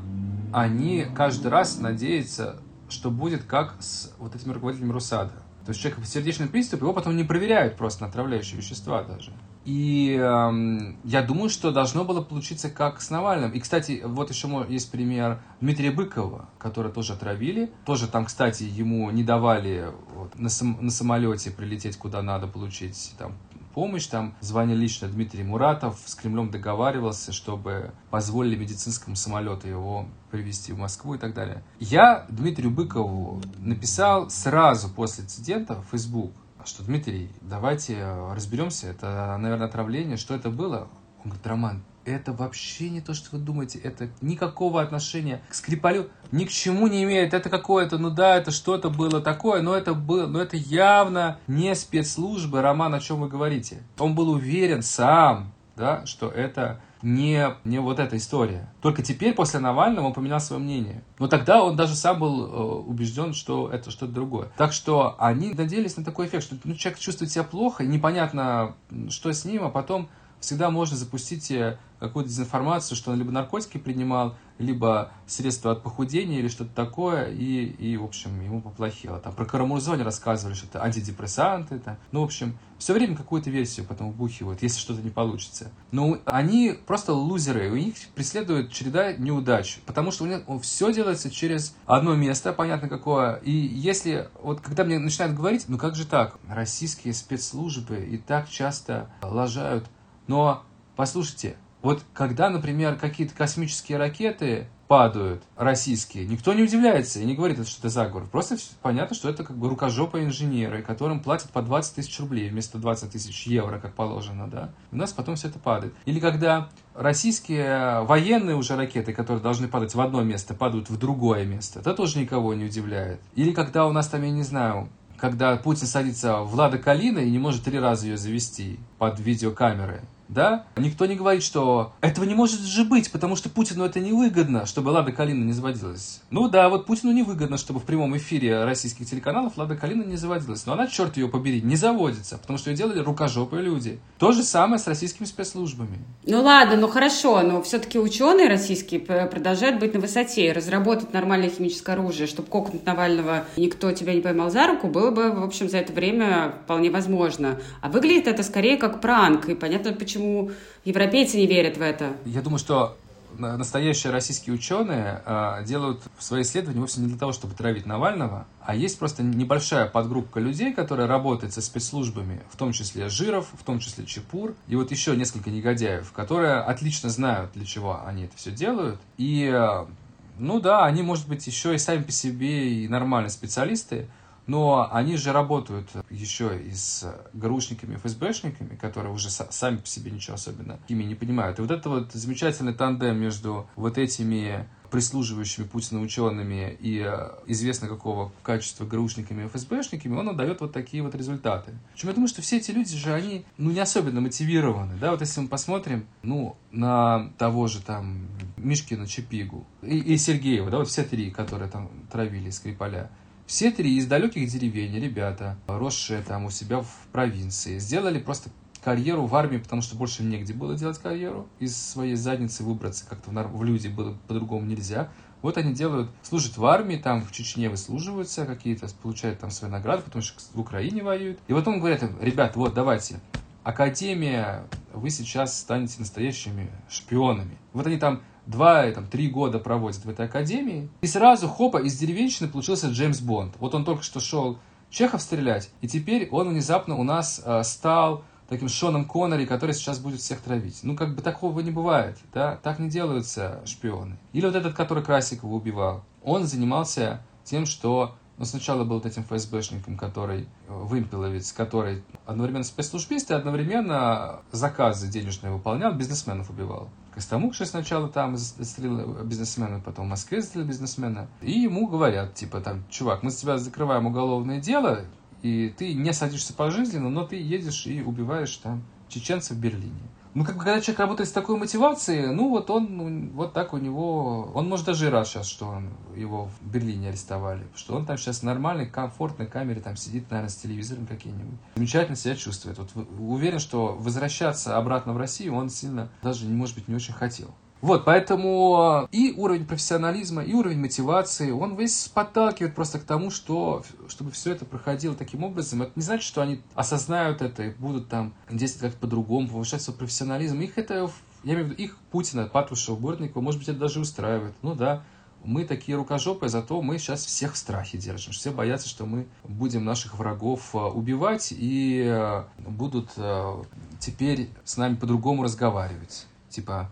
они каждый раз надеются, что будет как с вот этими руководителями Русада. То есть человек сердечный приступ, его потом не проверяют просто на отравляющие вещества даже. И э, я думаю, что должно было получиться как с Навальным. И, кстати, вот еще есть пример Дмитрия Быкова, который тоже отравили. Тоже там, кстати, ему не давали вот, на, сам, на самолете прилететь куда надо, получить там помощь. Там звонил лично Дмитрий Муратов, с Кремлем договаривался, чтобы позволили медицинскому самолету его привезти в Москву и так далее. Я Дмитрию Быкову написал сразу после инцидента в Facebook, что, Дмитрий, давайте э, разберемся, это, наверное, отравление, что это было? Он говорит, Роман, это вообще не то, что вы думаете, это никакого отношения к Скрипалю ни к чему не имеет, это какое-то, ну да, это что-то было такое, но это было, но это явно не спецслужбы, Роман, о чем вы говорите. Он был уверен сам, да, что это не, не вот эта история. Только теперь, после Навального, он поменял свое мнение. Но тогда он даже сам был э, убежден, что это что-то другое. Так что они надеялись на такой эффект, что ну, человек чувствует себя плохо, и непонятно, что с ним, а потом всегда можно запустить э, какую-то дезинформацию, что он либо наркотики принимал, либо средства от похудения или что-то такое, и, и, в общем, ему поплохело. Там про карамурзоне рассказывали, что это антидепрессанты. Там. Ну, в общем, все время какую-то версию потом вбухивают, если что-то не получится. Но они просто лузеры, у них преследует череда неудач, потому что у них все делается через одно место, понятно какое. И если, вот когда мне начинают говорить, ну как же так, российские спецслужбы и так часто лажают, но послушайте, вот когда, например, какие-то космические ракеты падают российские, никто не удивляется и не говорит, что это заговор. Просто понятно, что это как бы рукожопые инженеры, которым платят по 20 тысяч рублей вместо 20 тысяч евро, как положено, да. У нас потом все это падает. Или когда российские военные уже ракеты, которые должны падать в одно место, падают в другое место, это тоже никого не удивляет. Или когда у нас там, я не знаю, когда Путин садится в Лада Калина и не может три раза ее завести под видеокамеры да, никто не говорит, что этого не может же быть, потому что Путину это невыгодно, чтобы Лада Калина не заводилась. Ну да, вот Путину невыгодно, чтобы в прямом эфире российских телеканалов Лада Калина не заводилась. Но она, черт ее побери, не заводится, потому что ее делали рукожопые люди. То же самое с российскими спецслужбами. Ну ладно, ну хорошо, но все-таки ученые российские продолжают быть на высоте разработать нормальное химическое оружие, чтобы кокнуть Навального никто тебя не поймал за руку, было бы, в общем, за это время вполне возможно. А выглядит это скорее как пранк, и понятно, почему почему европейцы не верят в это? Я думаю, что настоящие российские ученые э, делают свои исследования вовсе не для того, чтобы травить Навального, а есть просто небольшая подгруппа людей, которая работает со спецслужбами, в том числе Жиров, в том числе Чепур, и вот еще несколько негодяев, которые отлично знают, для чего они это все делают. И, э, ну да, они, может быть, еще и сами по себе и нормальные специалисты, но они же работают еще и с ГРУшниками, ФСБшниками, которые уже сами по себе ничего особенно ими не понимают. И вот это вот замечательный тандем между вот этими прислуживающими Путина учеными и э, известно какого качества ГРУшниками и ФСБшниками, он дает вот такие вот результаты. Причем я думаю, что все эти люди же, они, ну, не особенно мотивированы, да, вот если мы посмотрим, ну, на того же там Мишкина Чепигу и, и Сергеева, да, вот все три, которые там травили Скрипаля, все три из далеких деревень ребята, росшие там у себя в провинции, сделали просто карьеру в армии, потому что больше негде было делать карьеру. Из своей задницы выбраться как-то в, в люди было по-другому нельзя. Вот они делают, служат в армии, там в Чечне выслуживаются какие-то, получают там свои награды, потому что в Украине воюют. И потом говорят ребят, вот давайте, Академия, вы сейчас станете настоящими шпионами. Вот они там два, там, три года проводит в этой академии. И сразу, хопа, из деревенщины получился Джеймс Бонд. Вот он только что шел Чехов стрелять, и теперь он внезапно у нас э, стал таким Шоном Коннери, который сейчас будет всех травить. Ну, как бы такого не бывает, да, так не делаются шпионы. Или вот этот, который Красикова убивал, он занимался тем, что ну, сначала был вот этим ФСБшником, который, э, вымпеловец, который одновременно спецслужбист и одновременно заказы денежные выполнял, бизнесменов убивал. Костомукши сначала там застрелил бизнесмена, потом в Москве застрелил бизнесмена. И ему говорят, типа, там, чувак, мы с тебя закрываем уголовное дело, и ты не садишься пожизненно, но ты едешь и убиваешь там чеченцев в Берлине. Ну, как бы, когда человек работает с такой мотивацией, ну, вот он, ну, вот так у него, он может даже и рад сейчас, что он, его в Берлине арестовали, что он там сейчас в нормальной, комфортной камере там сидит, наверное, с телевизором каким-нибудь. Замечательно себя чувствует. Вот уверен, что возвращаться обратно в Россию он сильно даже, может быть, не очень хотел. Вот, поэтому э, и уровень профессионализма, и уровень мотивации, он весь подталкивает просто к тому, что, чтобы все это проходило таким образом. Это не значит, что они осознают это и будут там действовать как-то по-другому, повышать свой профессионализм. Их это, я имею в виду, их Путина, Патрушева, Бортникова, может быть, это даже устраивает. Ну да, мы такие рукожопые, зато мы сейчас всех в страхе держим. Все боятся, что мы будем наших врагов э, убивать и э, будут теперь с нами по-другому разговаривать. Типа,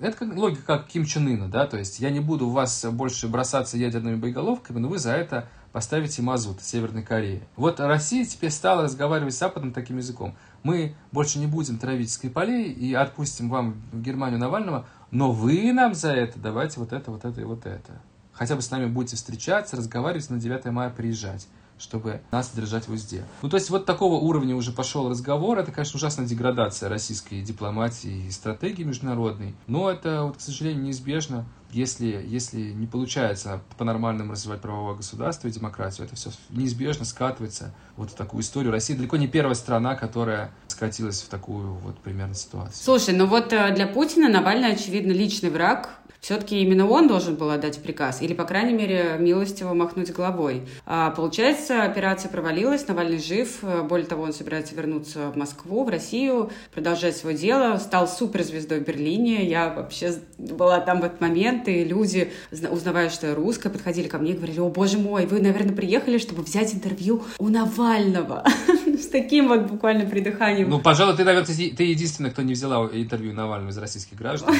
это как, логика как Ким Чен Ына, да, то есть я не буду в вас больше бросаться ядерными боеголовками, но вы за это поставите мазут Северной Кореи. Вот Россия теперь стала разговаривать с Западом таким языком. Мы больше не будем травить Скрипалей и отпустим вам в Германию Навального, но вы нам за это давайте вот это, вот это и вот это. Хотя бы с нами будете встречаться, разговаривать, на 9 мая приезжать чтобы нас держать в узде. Ну, то есть вот такого уровня уже пошел разговор. Это, конечно, ужасная деградация российской дипломатии и стратегии международной. Но это, вот, к сожалению, неизбежно. Если, если не получается по-нормальному развивать правовое государство и демократию, это все неизбежно скатывается вот в такую историю. Россия далеко не первая страна, которая скатилась в такую вот примерно ситуацию. Слушай, ну вот э, для Путина Навальный, очевидно, личный враг все-таки именно он должен был отдать приказ, или, по крайней мере, милостиво махнуть головой. А, получается, операция провалилась, Навальный жив, более того, он собирается вернуться в Москву, в Россию, продолжать свое дело, стал суперзвездой в Берлине, я вообще была там в этот момент, и люди, узнавая, что я русская, подходили ко мне и говорили, о, боже мой, вы, наверное, приехали, чтобы взять интервью у Навального. с таким вот буквально придыханием. Ну, пожалуй, ты, наверное, ты единственный, кто не взяла интервью Навального из российских граждан.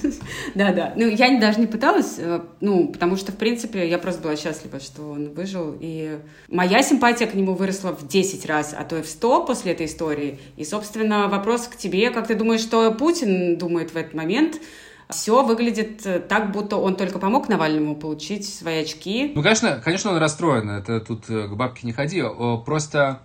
Да-да. Ну, я даже не пыталась, э, ну, потому что, в принципе, я просто была счастлива, что он выжил. И моя симпатия к нему выросла в 10 раз, а то и в 100 после этой истории. И, собственно, вопрос к тебе. Как ты думаешь, что Путин думает в этот момент? все выглядит э, так, будто он только помог Навальному получить свои очки. Ну, конечно, конечно, он расстроен. Это тут э, к бабке не ходи. Просто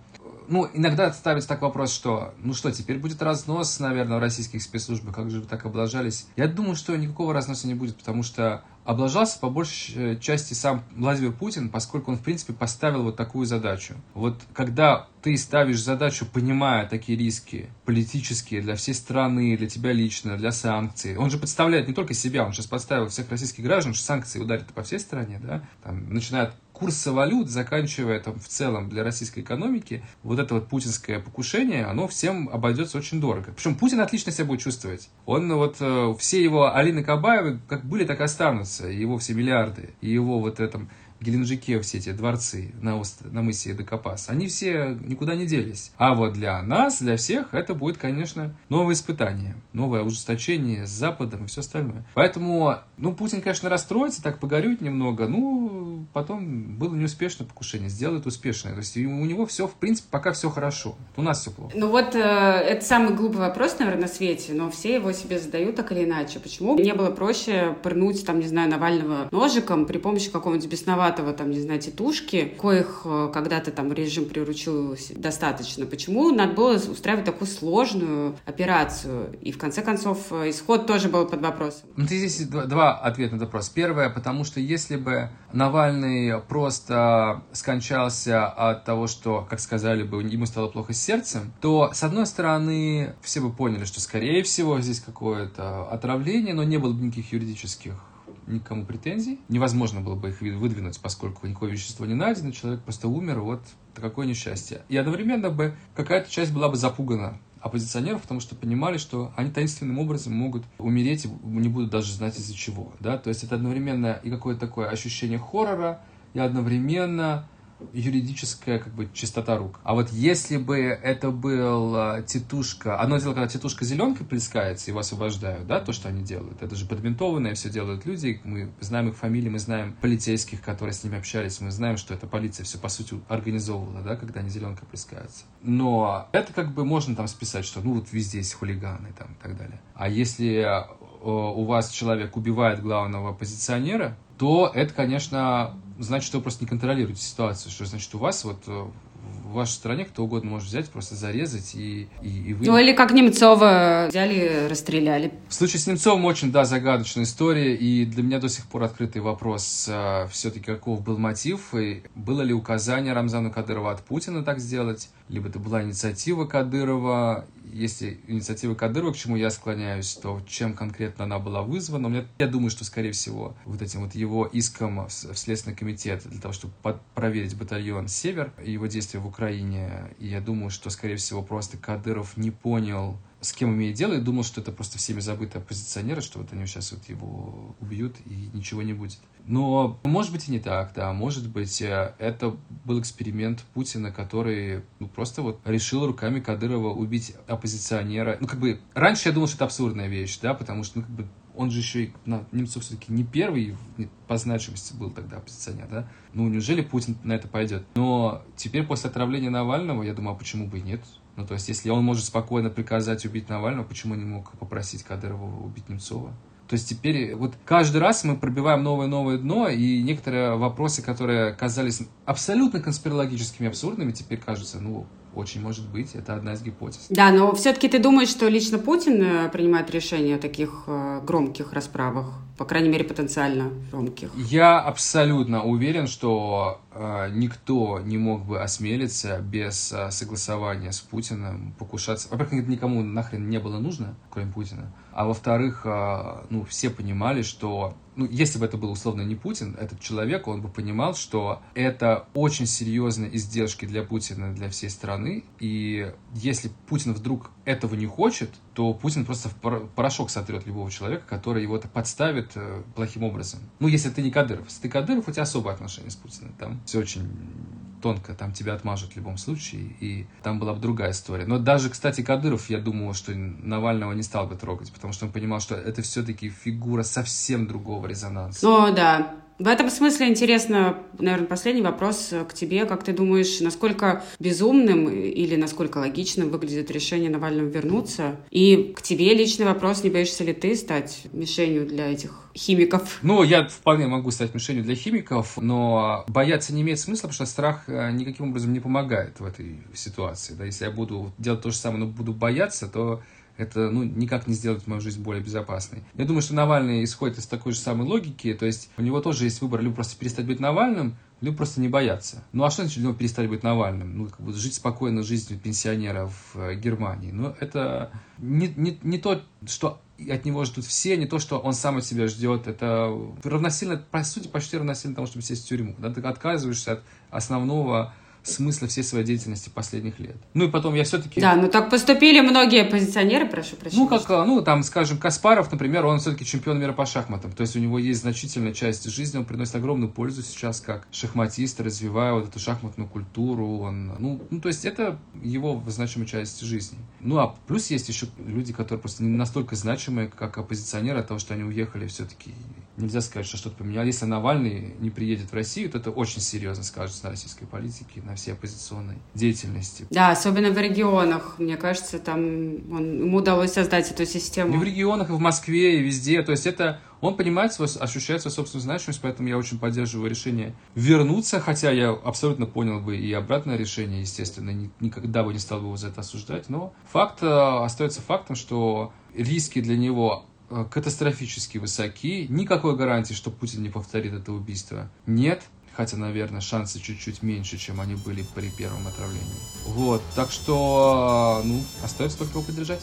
ну, иногда ставится так вопрос, что, ну что, теперь будет разнос, наверное, в российских спецслужбах, как же вы так облажались? Я думаю, что никакого разноса не будет, потому что облажался по большей части сам Владимир Путин, поскольку он, в принципе, поставил вот такую задачу. Вот когда ты ставишь задачу, понимая такие риски политические для всей страны, для тебя лично, для санкций, он же подставляет не только себя, он сейчас подставил всех российских граждан, что санкции ударят по всей стране, да, там, начиная от курса валют, заканчивая там в целом для российской экономики, вот это вот путинское покушение, оно всем обойдется очень дорого. Причем Путин отлично себя будет чувствовать. Он вот, э, все его Алины Кабаевы как были, так и останутся, его все миллиарды, его вот этом Геленджике все эти дворцы на, острове, на мысе Декапас, они все никуда не делись. А вот для нас, для всех, это будет, конечно, новое испытание, новое ужесточение с Западом и все остальное. Поэтому, ну, Путин, конечно, расстроится, так погорюет немного, ну, потом было неуспешное покушение, сделает успешное. То есть у него все, в принципе, пока все хорошо. У нас все плохо. Ну вот, э, это самый глупый вопрос, наверное, на свете, но все его себе задают так или иначе. Почему не было проще пырнуть, там, не знаю, Навального ножиком при помощи какого-нибудь бесноватого бесноватого, там, не знаю, тетушки, коих э, когда-то там режим приручил достаточно. Почему надо было устраивать такую сложную операцию? И в конце концов э, исход тоже был под вопросом. Ну, здесь два, два ответа на вопрос. Первое, потому что если бы Навальный просто скончался от того, что, как сказали бы, ему стало плохо с сердцем, то, с одной стороны, все бы поняли, что, скорее всего, здесь какое-то отравление, но не было бы никаких юридических никому претензий. Невозможно было бы их выдвинуть, поскольку никакое вещество не найдено, человек просто умер, вот какое несчастье. И одновременно бы какая-то часть была бы запугана оппозиционеров, потому что понимали, что они таинственным образом могут умереть и не будут даже знать из-за чего. Да? То есть это одновременно и какое-то такое ощущение хоррора, и одновременно юридическая как бы чистота рук. А вот если бы это был а, тетушка, одно дело, когда тетушка зеленкой плескается, его освобождают, да, то, что они делают, это же подментованное все делают люди, мы знаем их фамилии, мы знаем полицейских, которые с ними общались, мы знаем, что эта полиция все, по сути, организовывала, да, когда они зеленкой плескаются. Но это как бы можно там списать, что ну вот везде есть хулиганы там и так далее. А если а, у вас человек убивает главного оппозиционера, то это, конечно, значит, что вы просто не контролируете ситуацию. Что значит, у вас вот э, в вашей стране кто угодно может взять, просто зарезать и, и, и вы... Ну или как Немцова взяли, расстреляли. В случае с Немцовым очень, да, загадочная история, и для меня до сих пор открытый вопрос а, все-таки, каков был мотив, и было ли указание Рамзану Кадырова от Путина так сделать, либо это была инициатива Кадырова, если инициатива Кадырова, к чему я склоняюсь, то чем конкретно она была вызвана, мне, я думаю, что, скорее всего, вот этим вот его иском в Следственный комитет для того, чтобы проверить батальон «Север» и его действия в Украине, и я думаю, что, скорее всего, просто Кадыров не понял, с кем имеет дело, и думал, что это просто всеми забытые оппозиционеры, что вот они сейчас вот его убьют, и ничего не будет. Но может быть и не так, да, может быть э, это был эксперимент Путина, который ну, просто вот решил руками Кадырова убить оппозиционера. Ну как бы раньше я думал, что это абсурдная вещь, да, потому что ну как бы он же еще и на Немцов все-таки не первый по значимости был тогда оппозиционер, да? Ну, неужели Путин на это пойдет? Но теперь после отравления Навального, я думаю, а почему бы и нет? Ну, то есть, если он может спокойно приказать убить Навального, почему не мог попросить Кадырова убить Немцова? То есть теперь вот каждый раз мы пробиваем новое-новое дно, и некоторые вопросы, которые казались абсолютно конспирологическими, абсурдными, теперь кажутся, ну, очень может быть, это одна из гипотез. Да, но все-таки ты думаешь, что лично Путин э, принимает решение о таких э, громких расправах? По крайней мере, потенциально громких. Я абсолютно уверен, что э, никто не мог бы осмелиться без э, согласования с Путиным покушаться. Во-первых, никому нахрен не было нужно, кроме Путина. А во-вторых, э, ну, все понимали, что ну, если бы это был условно не Путин, этот человек, он бы понимал, что это очень серьезные издержки для Путина, для всей страны. И если Путин вдруг этого не хочет, то Путин просто в порошок сотрет любого человека, который его подставит э, плохим образом. Ну, если ты не Кадыров. Если ты Кадыров, у тебя особое отношение с Путиным. Там все очень тонко, там тебя отмажут в любом случае, и там была бы другая история. Но даже, кстати, Кадыров, я думаю, что Навального не стал бы трогать, потому что он понимал, что это все-таки фигура совсем другого резонанса. О, да, в этом смысле интересно, наверное, последний вопрос к тебе. Как ты думаешь, насколько безумным или насколько логичным выглядит решение Навального вернуться? И к тебе личный вопрос, не боишься ли ты стать мишенью для этих химиков? Ну, я вполне могу стать мишенью для химиков, но бояться не имеет смысла, потому что страх э, никаким образом не помогает в этой ситуации. Да? Если я буду делать то же самое, но буду бояться, то это ну, никак не сделает мою жизнь более безопасной. Я думаю, что Навальный исходит из такой же самой логики, то есть у него тоже есть выбор либо просто перестать быть Навальным, либо просто не бояться. Ну а что значит ну, перестать быть Навальным? Ну, как бы жить спокойно жизнью пенсионера в э, Германии. Ну, это не, не, не то, что от него ждут все, не то, что он сам от себя ждет. Это равносильно, по сути, почти равносильно тому, чтобы сесть в тюрьму. Да? Ты отказываешься от основного смысла всей своей деятельности последних лет. Ну и потом я все-таки... Да, ну так поступили многие оппозиционеры, прошу прощения. Ну, как, ну, там, скажем, Каспаров, например, он все-таки чемпион мира по шахматам. То есть у него есть значительная часть жизни, он приносит огромную пользу сейчас как шахматист, развивая вот эту шахматную культуру. Он, ну, ну, то есть это его значимая часть жизни. Ну, а плюс есть еще люди, которые просто не настолько значимые, как оппозиционеры, от того, что они уехали все-таки нельзя сказать, что что-то поменялось. Если Навальный не приедет в Россию, то это очень серьезно скажется на российской политике, на всей оппозиционной деятельности. Да, особенно в регионах. Мне кажется, там он, ему удалось создать эту систему. И в регионах, и в Москве, и везде. То есть это он понимает, свой, ощущает свою собственную значимость, поэтому я очень поддерживаю решение вернуться, хотя я абсолютно понял бы и обратное решение, естественно, никогда бы не стал бы его за это осуждать, но факт э, остается фактом, что риски для него катастрофически высоки. Никакой гарантии, что Путин не повторит это убийство, нет. Хотя, наверное, шансы чуть-чуть меньше, чем они были при первом отравлении. Вот, так что, ну, остается только его поддержать.